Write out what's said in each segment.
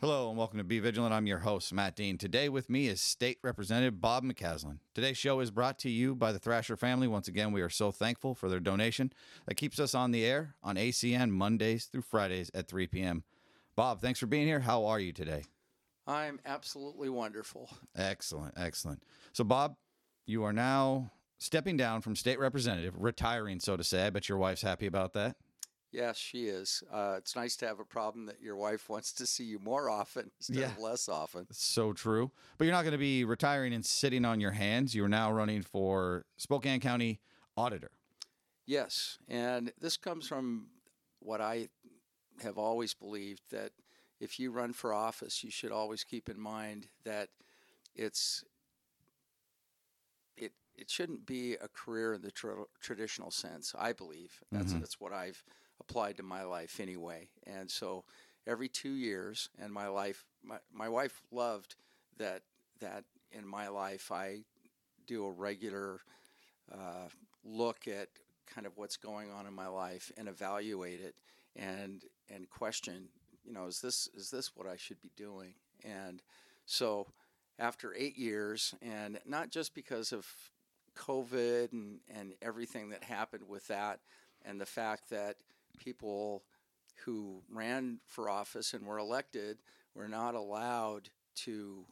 Hello and welcome to Be Vigilant. I'm your host, Matt Dean. Today with me is State Representative Bob McCaslin. Today's show is brought to you by the Thrasher family. Once again, we are so thankful for their donation that keeps us on the air on ACN Mondays through Fridays at 3 p.m. Bob, thanks for being here. How are you today? I'm absolutely wonderful. Excellent, excellent. So, Bob, you are now stepping down from state representative, retiring, so to say. I bet your wife's happy about that. Yes, she is. Uh, it's nice to have a problem that your wife wants to see you more often instead Yeah. of less often. So true. But you're not going to be retiring and sitting on your hands. You are now running for Spokane County Auditor. Yes, and this comes from what I have always believed that if you run for office, you should always keep in mind that it's it it shouldn't be a career in the tra- traditional sense. I believe that's Mhm. that's what I've applied to my life anyway. And so every two years, and my life, my my wife loved that that in my life I do a regular uh, look at kind of what's going on in my life and evaluate it and and question you know is this is this what I should be doing and so after 8 years and not just because of covid and and everything that happened with that and the fact that people who ran for office and were elected were not allowed to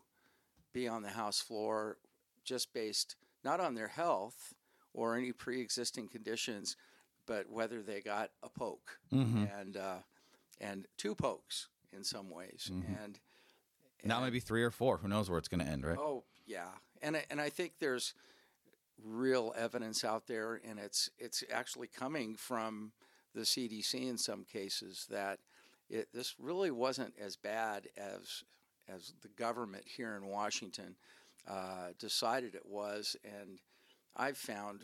be on the house floor just based not on their health or any pre-existing conditions, but whether they got a poke Mm-hmm. and uh, and two pokes in some ways, Mhm. and Now maybe three or four. Who knows where it's going to end, right? Oh yeah, and I, and I think there's real evidence out there, and it's it's actually coming from the CDC in some cases that it this really wasn't as bad as as the government here in Washington uh, decided it was, and I've found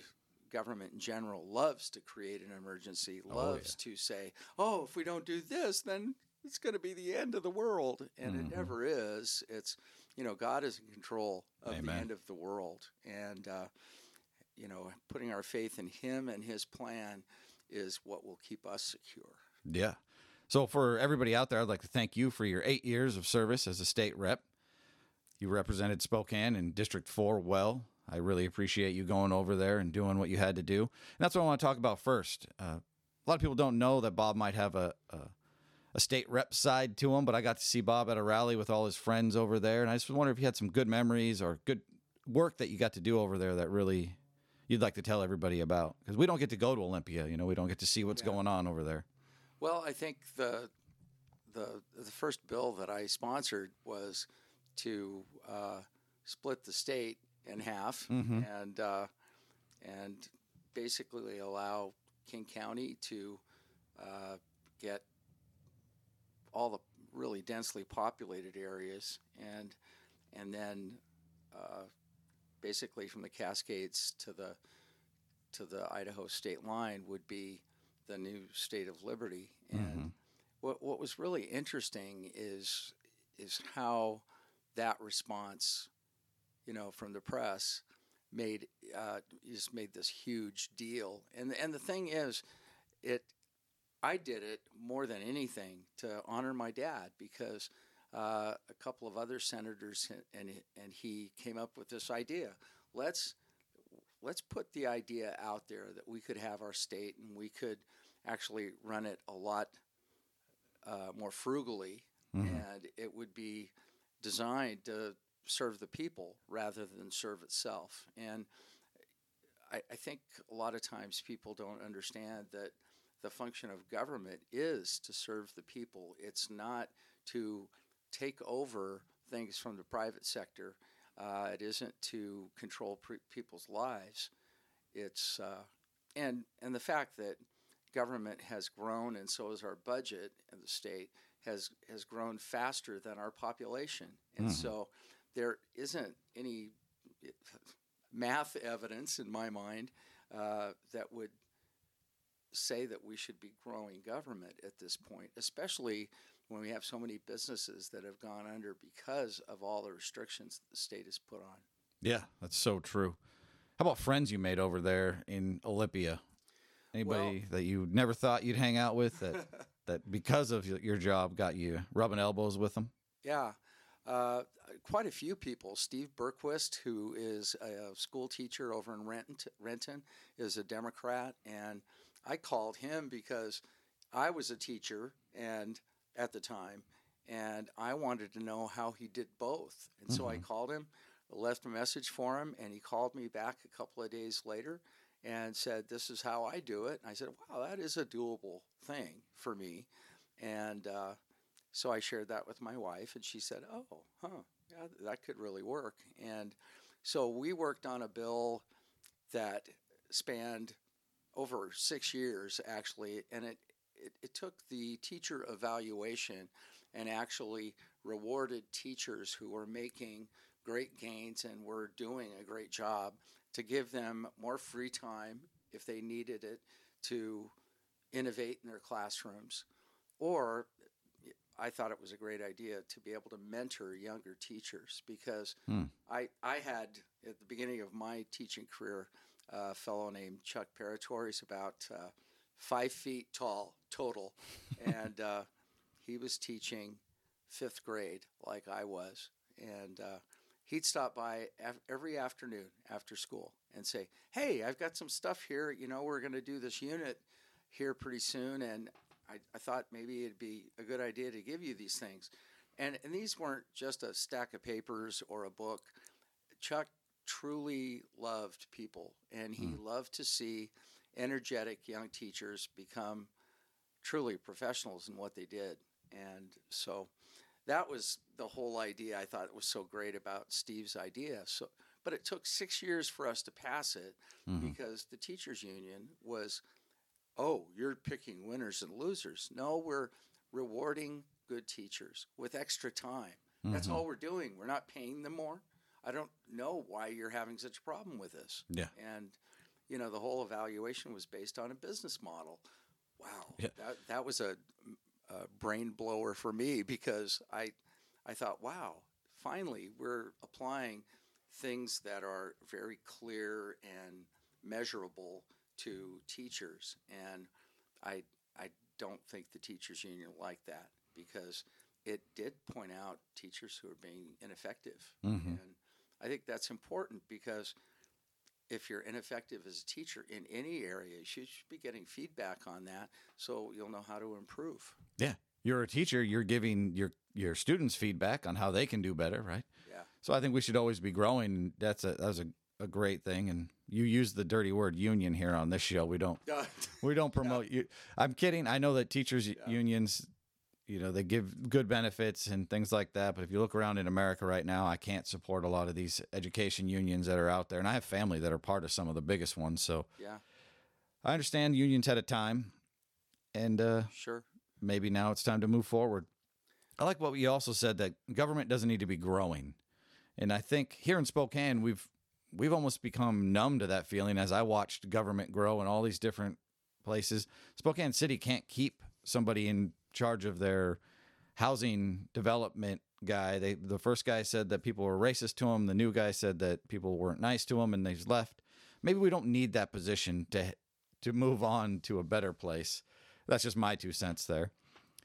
government in general loves to create an emergency, Oh, loves to say, oh, if we don't do this, then it's going to be the end of the world, and Mhm. it never is. It's you know God is in control of the end of the world, and uh, you know putting our faith in Him and His plan is what will keep us secure. Yeah. So for everybody out there, I'd like to thank you for your eight years of service as a state rep. You represented Spokane in District 4 well. I really appreciate you going over there and doing what you had to do. And that's what I want to talk about first. Uh, a lot of people don't know that Bob might have a, a, a state rep side to him, but I got to see Bob at a rally with all his friends over there. And I just wonder if you had some good memories or good work that you got to do over there that really you'd like to tell everybody about. Because we don't get to go to Olympia. You know, we don't get to see what's Yeah. going on over there. Well, I think the the the first bill that I sponsored was to uh, split the state in half Mhm. and uh, and basically allow King County to uh, get all the really densely populated areas and and then uh, basically from the Cascades to the to the Idaho state line would be the new state of liberty. And Mhm. what what was really interesting is is how that response, you know, from the press made uh, just made this huge deal. And and the thing is, it I did it more than anything to honor my dad because uh, a couple of other senators and and he came up with this idea. Let's let's put the idea out there that we could have our state and we could actually run it a lot uh, more frugally Mhm. and it would be designed to serve the people rather than serve itself. And I, I think a lot of times people don't understand that the function of government is to serve the people. It's not to take over things from the private sector. Uh, it isn't to control pre- people's lives. It's uh, and and the fact that government has grown and so has our budget in the state has has grown faster than our population, and Mhm. so there isn't any math evidence in my mind uh, that would say that we should be growing government at this point, especially when we have so many businesses that have gone under because of all the restrictions the state has put on. Yeah, that's so true. How about friends you made over there in Olympia? Anybody that you never thought you'd hang out with that that because of your job got you rubbing elbows with them? Yeah, uh, quite a few people. Steve Bergquist, who is a school teacher over in Renton, Renton, is a Democrat, and I called him because I was a teacher and at the time, and I wanted to know how he did both. And mm-hmm. so I mm-hmm. called him, left a message for him, and he called me back a couple of days later and said, "This is how I do it." And I said, "Wow, that is a doable thing for me." And uh, so I shared that with my wife, and she said, "Oh, huh, yeah, that could really work." And so we worked on a bill that spanned over six years, actually, and it, it, it took the teacher evaluation and actually rewarded teachers who were making great gains and were doing a great job to give them more free time if they needed it to innovate in their classrooms. Or I thought it was a great idea to be able to mentor younger teachers because hmm. I, I had, at the beginning of my teaching career, a fellow named Chuck Parator. He's about uh, five feet tall total. and uh, he was teaching fifth grade like I was. And uh, he'd stop by every afternoon after school and say, Hey, I've got some stuff here. You know, we're going to do this unit here pretty soon. And I, I, thought maybe it'd be a good idea to give you these things. And, and these weren't just a stack of papers or a book. Chuck truly loved people, and he mm. loved to see energetic young teachers become truly professionals in what they did. And so that was the whole idea I thought was so great about Steve's idea. So, but it took six years for us to pass it mm-hmm. because the teachers union was, oh, you're picking winners and losers. No, we're rewarding good teachers with extra time. Mm-hmm. That's all we're doing. We're not paying them more. I don't know why you're having such a problem with this. Yeah. And, you know, the whole evaluation was based on a business model. Wow. Yeah. That, that was a uh, brain blower for me because I, I thought, wow, finally we're applying things that are very clear and measurable to teachers, and I, I don't think the teachers union liked that because it did point out teachers who are being ineffective, mm-hmm. and I think that's important because if you're ineffective as a teacher in any area, you should be getting feedback on that so you'll know how to improve. Yeah. You're a teacher, you're giving your your students feedback on how they can do better, right? Yeah. So I think we should always be growing. That's a that was a, a great thing and you use the dirty word union here on this show. We don't we don't promote yeah. you. I'm kidding. I know that teachers yeah. unions you know they give good benefits and things like that but if you look around in america right now i can't support a lot of these education unions that are out there and i have family that are part of some of the biggest ones so yeah. I understand unions had a time and uh, sure. maybe now it's time to move forward. I like what you also said that government doesn't need to be growing and i think here in spokane we've we've almost become numb to that feeling as i watched government grow in all these different places. Spokane city can't keep somebody in charge of their housing development guy. They the first guy said that people were racist to him. The new guy said that people weren't nice to him, and they've left. Maybe we don't need that position to to move on to a better place. That's just my two cents there.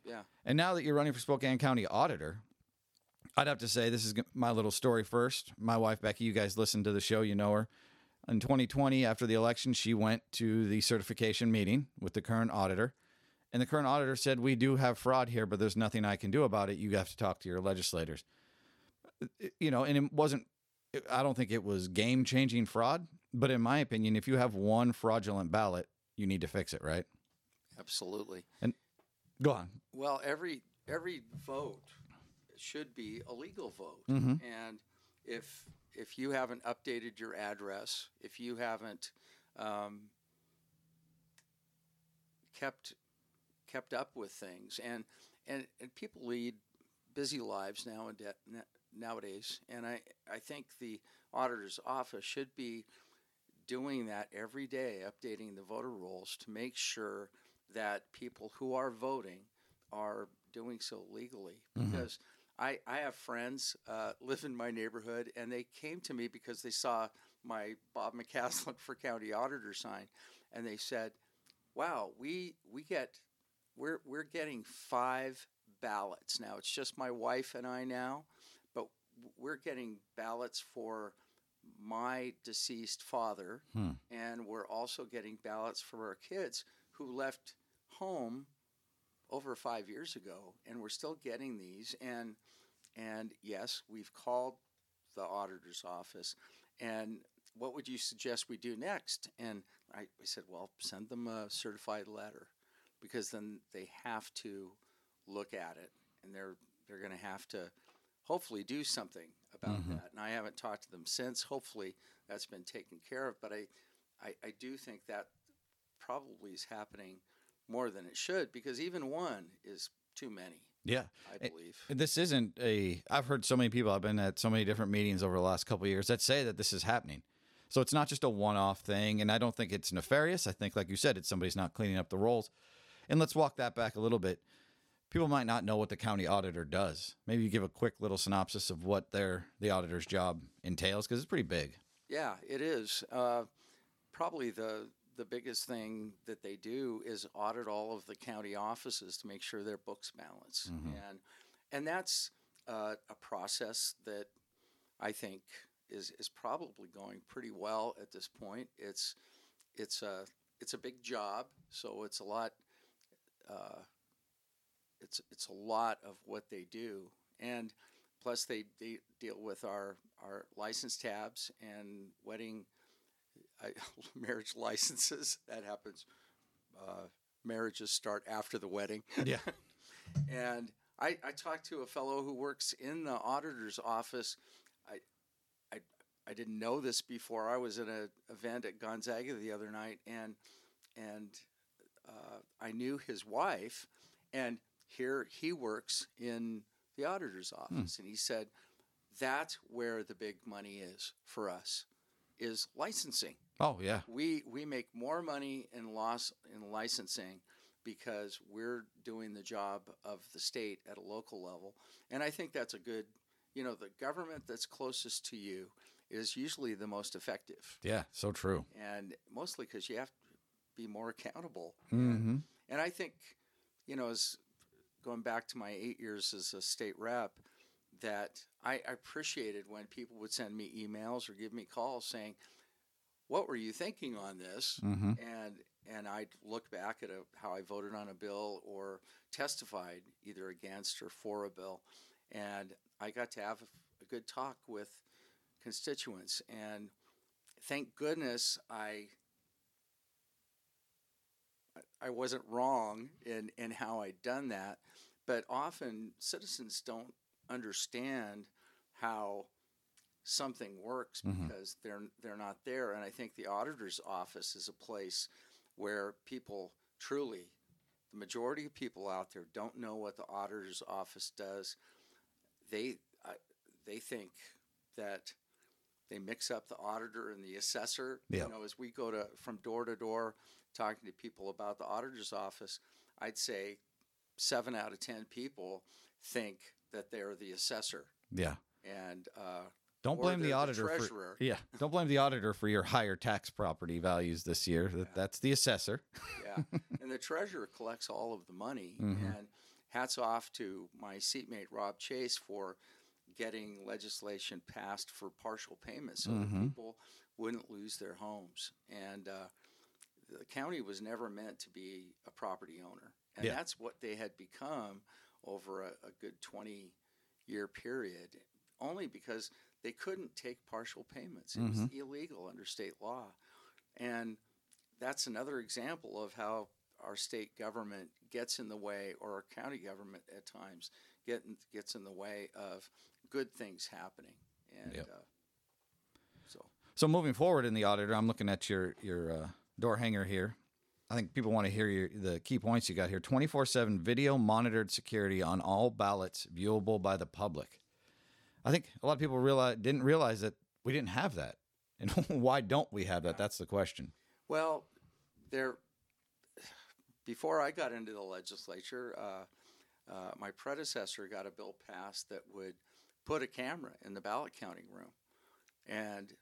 Yeah. And now that you're running for Spokane County Auditor, I'd have to say this is my little story first. My wife Becky, you guys listen to the show, you know her. In 2020, after the election, she went to the certification meeting with the current auditor and the current auditor said, We do have fraud here, but there's nothing I can do about it. You have to talk to your legislators. You know, and it wasn't, I don't think it was game changing fraud, but in my opinion, if you have one fraudulent ballot, you need to fix it, right? Absolutely. And go on. Well, every every vote should be a legal vote. Mm-hmm. And if if you haven't updated your address, if you haven't um, kept kept up with things, and and, and people lead busy lives now and nowadays, and I I think the auditor's office should be doing that every day, updating the voter rolls to make sure that people who are voting are doing so legally mm-hmm. because. I, I have friends uh, live in my neighborhood, and they came to me because they saw my Bob McCaslin for county auditor sign, and they said, "Wow, we we get we're we're getting five ballots. Now it's just my wife and I now, but we're getting ballots for my deceased father, Hmm. and we're also getting ballots for our kids who left home over five years ago, and we're still getting these. And and yes, we've called the auditor's office, and what would you suggest we do next? And I, I said, well, send them a certified letter, because then they have to look at it, and they're they're going to have to hopefully do something about Mhm. that. And I haven't talked to them since. Hopefully that's been taken care of. But I, I, I do think that probably is happening more than it should because even one is too many, Yeah. I believe. This isn't a. I've heard so many people. I've been at so many different meetings over the last couple of years that say that this is happening. So it's not just a one-off thing, and I don't think it's nefarious. I think, like you said, it's somebody's not cleaning up the rolls. And let's walk that back a little bit. People might not know what the county auditor does. Maybe you give a quick little synopsis of what their the auditor's job entails, because it's pretty big. Yeah, it is. Uh, probably the the biggest thing that they do is audit all of the county offices to make sure their books balance, Mhm. and and that's uh, a process that I think is is probably going pretty well at this point. It's it's a it's a big job, so it's a lot. Uh, it's it's a lot of what they do, and plus they, they deal with our our license tabs and wedding I, marriage licenses. That happens. Uh, marriages start after the wedding. Yeah. and I, I talked to a fellow who works in the auditor's office. I, I, I didn't know this before. I was at an event at Gonzaga the other night, and and uh, I knew his wife, and here he works in the auditor's office, and he said that's where the big money is for us, is licensing Oh yeah. we we make more money in loss in licensing because we're doing the job of the state at a local level and i think that's a good you know the government that's closest to you is usually the most effective Yeah. So true. and mostly because you have be more accountable Mm-hmm. and I think, you know, as going back to my eight years as a state rep, that I appreciated when people would send me emails or give me calls saying, "What were you thinking on this?" Mm-hmm. and and I'd look back at a, how I voted on a bill or testified either against or for a bill, and I got to have a good talk with constituents. And thank goodness I I wasn't wrong in in how I'd done that. But often citizens don't understand how something works Mhm. because they're they're not there. And I think the auditor's office is a place where people truly, the majority of people out there don't know what the auditor's office does. They uh, they think that they mix up the auditor and the assessor. Yeah. You know, as we go to from door to door talking to people about the auditor's office, I'd say seven out of ten people think that they're the assessor, Yeah. and uh, Don't blame the auditor for treasurer. yeah. Don't blame the auditor for your higher tax property values this year. That Yeah. that's the assessor. yeah, and the treasurer collects all of the money. Mhm. And hats off to my seatmate Rob Chase for getting legislation passed for partial payments so Mhm. that people wouldn't lose their homes. And uh, the county was never meant to be a property owner, and Yeah. that's what they had become over a, a good twenty year period. Only because they couldn't take partial payments. It was illegal under state law. And that's another example of how our state government gets in the way, or our county government at times get, gets in the way of good things happening. And Yep. uh, so, So moving forward in the auditor, I'm looking at your your uh, door hanger here. I think people want to hear your, the key points you got here. 24/7 video monitored security on all ballots viewable by the public. I think a lot of people realize didn't realize that we didn't have that. And why don't we have that? That's the question. well, there. Before I got into the legislature, uh, uh, my predecessor got a bill passed that would put a camera in the ballot counting room, and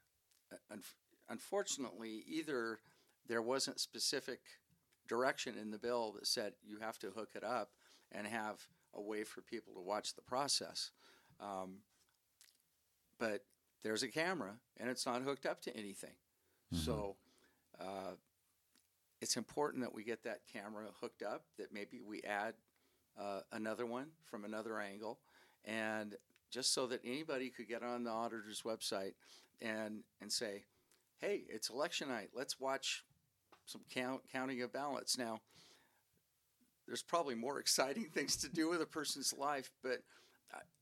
uh, un- unfortunately, either there wasn't specific direction in the bill that said you have to hook it up, and have a way for people to watch the process. Um, but there's a camera and it's not hooked up to anything. Mhm. So uh, it's important that we get that camera hooked up, that maybe we add uh, another one from another angle, and just so that anybody could get on the auditor's website and, and say, hey, it's election night, let's watch some count, counting of ballots. Now, there's probably more exciting things to do with a person's life, but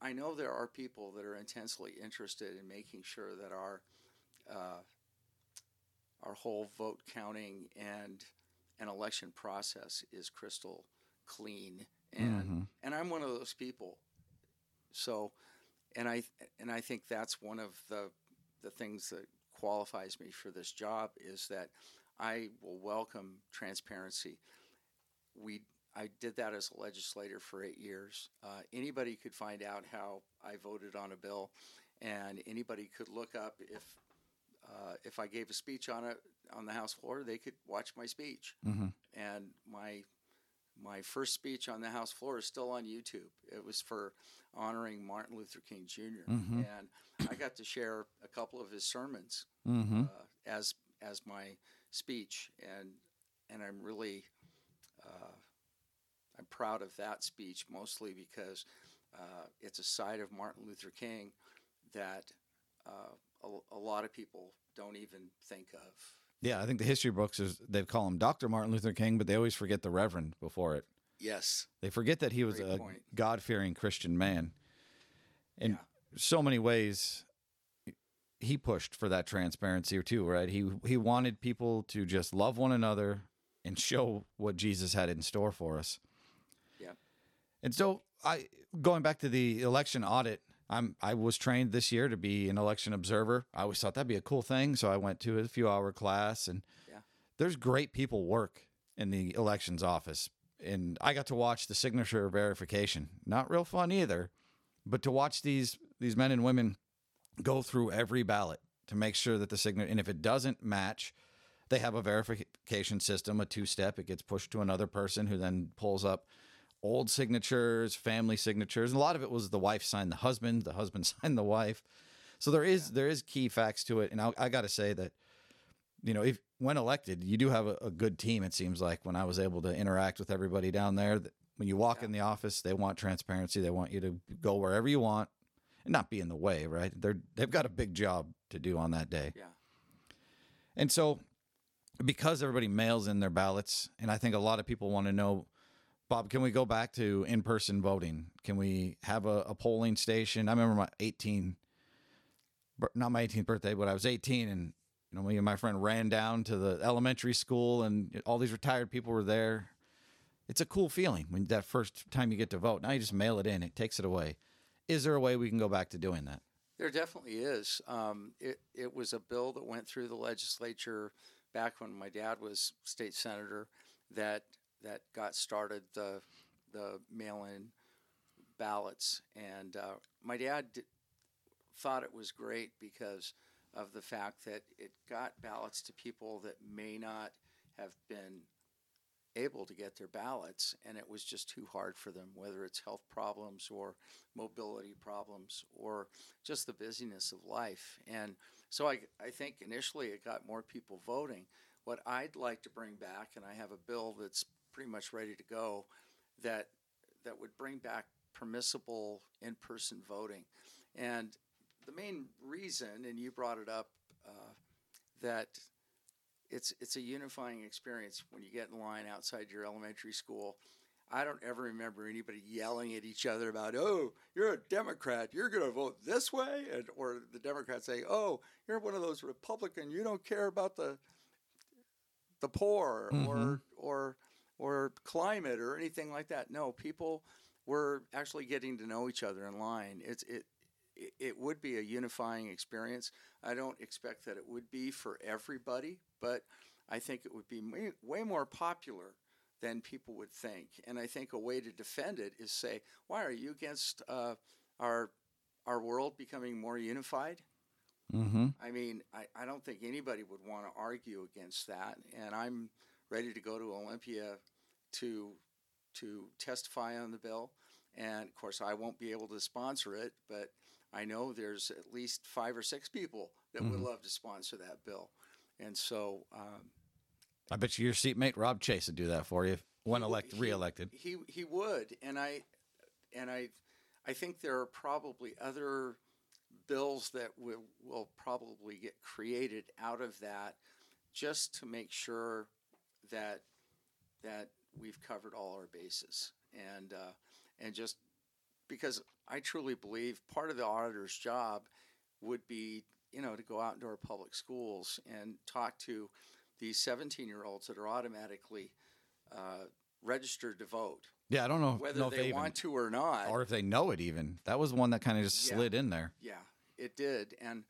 I, I know there are people that are intensely interested in making sure that our uh, our whole vote counting and an election process is crystal clean and Mhm. and I'm one of those people so and I and I think that's one of the the things that qualifies me for this job is that I will welcome transparency we I did that as a legislator for eight years. Uh, anybody could find out how I voted on a bill, and anybody could look up if uh, if I gave a speech on it on the House floor, they could watch my speech. Mhm. And my my first speech on the House floor is still on YouTube. It was for honoring Martin Luther King junior Mhm. and I got to share a couple of his sermons Mhm. uh, as as my speech, and and I'm really uh, I'm proud of that speech mostly because uh, it's a side of Martin Luther King that uh, a, a lot of people don't even think of. Yeah, I think the history books is they call him Dr. Martin Luther King, but they always forget the Reverend before it. Yes, They forget that he was Great a. God fearing Christian man. In Yeah. so many ways, he pushed for that transparency too, right? He he wanted people to just love one another and show what Jesus had in store for us. Yeah. And so I going back to the election audit, I'm I was trained this year to be an election observer. I always thought that'd be a cool thing, so I went to a few hour class and Yeah. there's great people work in the elections office and I got to watch the signature verification. Not real fun either, but to watch these these men and women go through every ballot to make sure that the signature and if it doesn't match, they have a verification system, a two step. It gets pushed to another person who then pulls up old signatures, family signatures. And a lot of it was the wife signed the husband, the husband signed the wife. So there is there is key facts to it, and I, I got to say that you know if when elected, you do have a, a good team. It seems like when I was able to interact with everybody down there, that when you walk Yeah. in the office, they want transparency. They want you to go wherever you want and not be in the way. Right? They're they've got a big job to do on that day. Yeah. And so, because everybody mails in their ballots, and I think a lot of people want to know, Bob, can we go back to in person voting? Can we have a, a polling station? I remember my 18, not my 18th birthday, but I was 18, and you know, me and my friend ran down to the elementary school, and all these retired people were there. It's a cool feeling when that first time you get to vote. Now you just mail it in; it takes it away. Is there a way we can go back to doing that? There definitely is. Um, it, it was a bill that went through the legislature back when my dad was state senator that that got started the the mail-in ballots, and uh, my dad did, thought it was great because of the fact that it got ballots to people that may not have been able to get their ballots and it was just too hard for them whether it's health problems or mobility problems or just the busyness of life. And so I, I think initially it got more people voting. What I'd like to bring back, and I have a bill that's pretty much ready to go, that that would bring back permissible in-person voting. And the main reason, and you brought it up, uh, that it's it's a unifying experience when you get in line outside your elementary school. I don't ever remember anybody yelling at each other about, "Oh, you're a Democrat, you're going to vote this way," and or the Democrats say, "Oh, you're one of those Republican, you don't care about the the poor or Mhm. or or climate or anything like that." No, people were actually getting to know each other in line. It's it it- it would be a unifying experience. I don't expect that it would be for everybody, but I think it would be way, way more popular than people would think. And I think a way to defend it is say, why are you against uh, our our world becoming more unified? Mm-hmm. I mean, I, I don't think anybody would want to argue against that. And I'm ready to go to Olympia to to testify on the bill. And of course, I won't be able to sponsor it, but I know there's at least five or six people that would love to sponsor that bill. And so, um, I bet you your seatmate Rob Chase would do that for you when He- elect he- reelected. He he would, and I and I I think there are probably other bills that will will probably get created out of that, just to make sure that that we've covered all our bases, and uh, and just because I truly believe part of the auditor's job would be you know to go out into our public schools and talk to these 17 year olds that are automatically uh, registered to vote, Yeah, I don't know, whether know they, they want to or not. or if they know it even. That was one that kind of just Yeah. slid in there. yeah, it did, and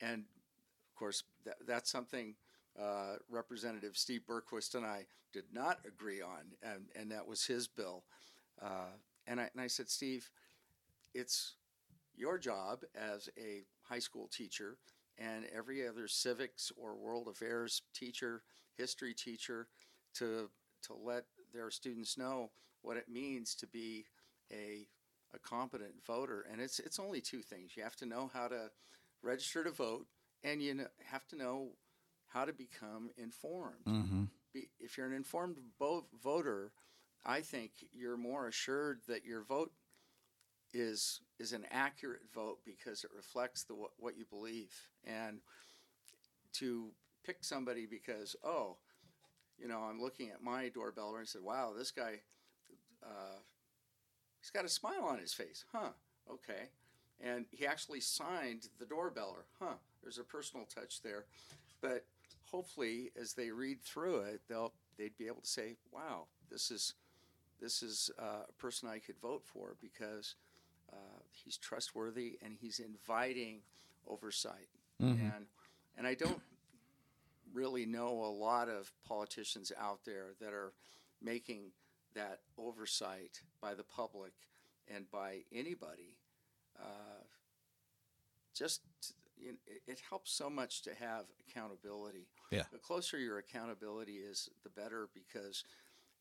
and of course that, that's something uh, Representative Steve Bergquist and I did not agree on, and and that was his bill. Uh, and I and I said, Steve, it's your job as a high school teacher and every other civics or world affairs teacher, history teacher, to to let their students know what it means to be a a competent voter. And it's it's only two things. You have to know how to register to vote, and you have to know how to become informed. Mm-hmm. Be, if you're an informed bo- voter, I think you're more assured that your vote is is an accurate vote because it reflects the what, what you believe. And to pick somebody because oh, you know, I'm looking at my doorbell and I said, wow, this guy, uh, he's got a smile on his face, huh? Okay, and he actually signed the doorbeller, huh? There's a personal touch there, but hopefully, as they read through it, they'll they'd be able to say, wow, this is this is uh, a person I could vote for because uh, he's trustworthy and he's inviting oversight. Mhm. And and I don't really know a lot of politicians out there that are making that oversight by the public and by anybody. Uh, just you know, it, it helps so much to have accountability. Yeah. The closer your accountability is, the better because,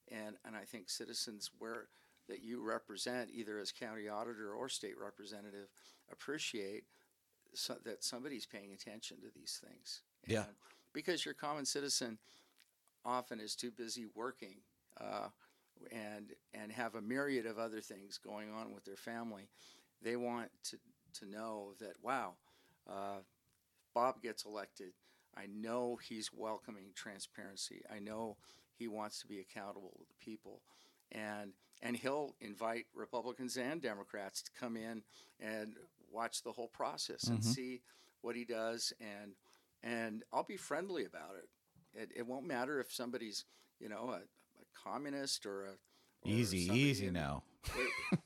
and and I think citizens where that you represent, either as county auditor or state representative, appreciate so, that somebody's paying attention to these things. Yeah. Because your common citizen often is too busy working uh, and and have a myriad of other things going on with their family. They want to to know that wow, uh, Bob gets elected. I know he's welcoming transparency. I know he wants to be accountable to the people, and and he'll invite Republicans and Democrats to come in and watch the whole process and Mhm. see what he does, and and I'll be friendly about it. It, it won't matter if somebody's you know a, a communist or a or Easy, easy in- now.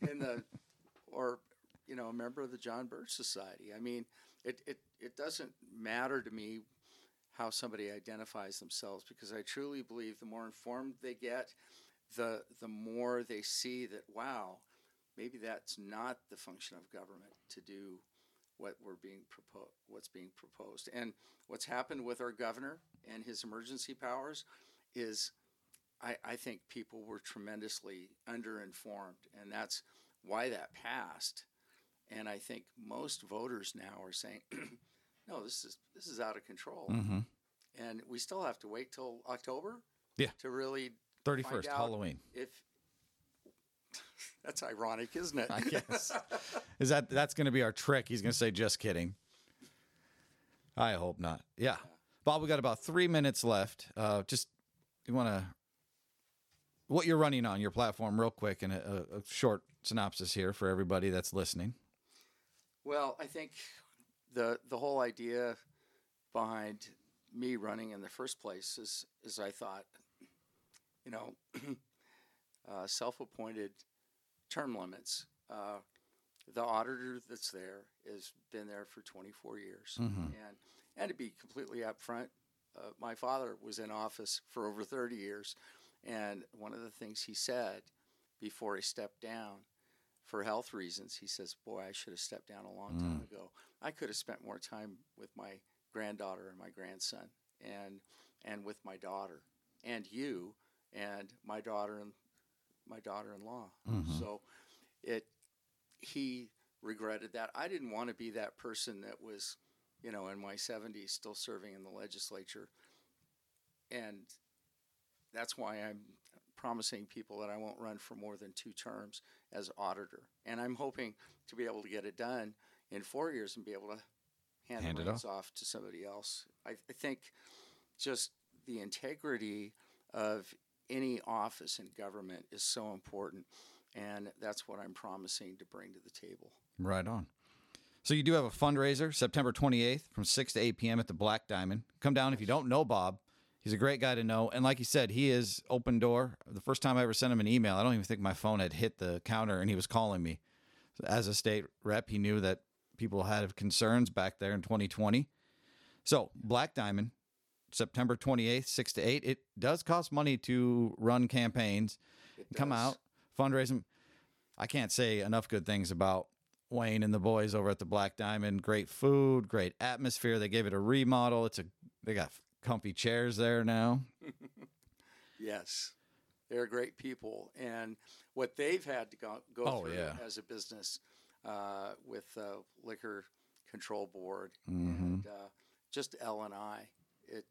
in the or you know a member of the John Birch Society. I mean, it it it doesn't matter to me how somebody identifies themselves because I truly believe the more informed they get, the the more they see that wow, maybe that's not the function of government to do what we're being proposed what's being proposed. And what's happened with our governor and his emergency powers is I, I think people were tremendously underinformed and that's why that passed. And I think most voters now are saying no this is this is out of control Mm-hmm. and we still have to wait till October Yeah. to really thirty first. Halloween. if that's ironic isn't it I guess. Is that that's going to be our trick? He's going to say, "Just kidding." I hope not. Yeah, Bob, we got about three minutes left. Uh, just you want to what you're running on your platform, real quick, and a, a short synopsis here for everybody that's listening. Well, I think the the whole idea behind me running in the first place is is I thought, you know, uh, self-appointed term limits. Uh, the auditor that's there has been there for 24 years, Mhm. and and to be completely upfront, uh, my father was in office for over 30 years, and one of the things he said before he stepped down for health reasons, he says, Boy, I should have stepped down a long time ago. I could have spent more time with my granddaughter and my grandson and and with my daughter and you and my daughter and my daughter-in-law. Mhm. So it he regretted that. I didn't want to be that person that was, you know, in my 70s still serving in the legislature. And that's why I'm promising people that I won't run for more than two terms as auditor. And I'm hoping to be able to get it done in four years and be able to hand, Hand the it reins off to somebody else. I, I think just the integrity of any office in government is so important. And that's what I'm promising to bring to the table. Right on. So you do have a fundraiser September 28th from 6 to 8 p.m. at the Black Diamond. Come down if you don't know Bob. He's a great guy to know. And like he said, he is open door. The first time I ever sent him an email, I don't even think my phone had hit the counter and he was calling me. As a state rep, he knew that people had concerns back there in 2020. So, Black Diamond, September 28th, 6 to 8. It does cost money to run campaigns. Come out, fundraising. I can't say enough good things about Wayne and the boys over at the Black Diamond. Great food, great atmosphere. They gave it a remodel. It's a they got comfy chairs there now. Yes, they're great people, and what they've had to go, go Oh, through yeah. as a business uh, with the liquor control board Mhm. and uh, just L and I, it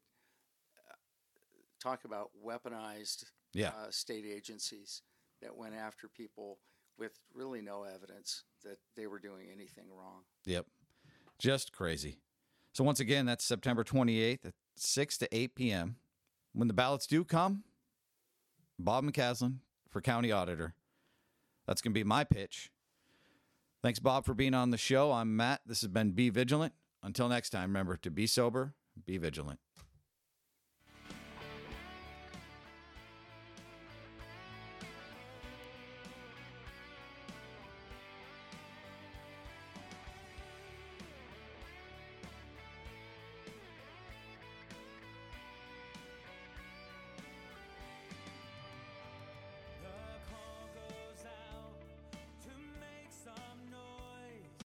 uh, talk about weaponized Yeah. uh, state agencies that went after people with really no evidence that they were doing anything wrong. Yep. Just crazy. So once again, that's September 28th at 6 to 8 p.m. When the ballots do come, Bob McCaslin for county auditor. That's going to be my pitch. Thanks, Bob, for being on the show. I'm Matt. This has been Be Vigilant. Until next time, remember to be sober, be vigilant.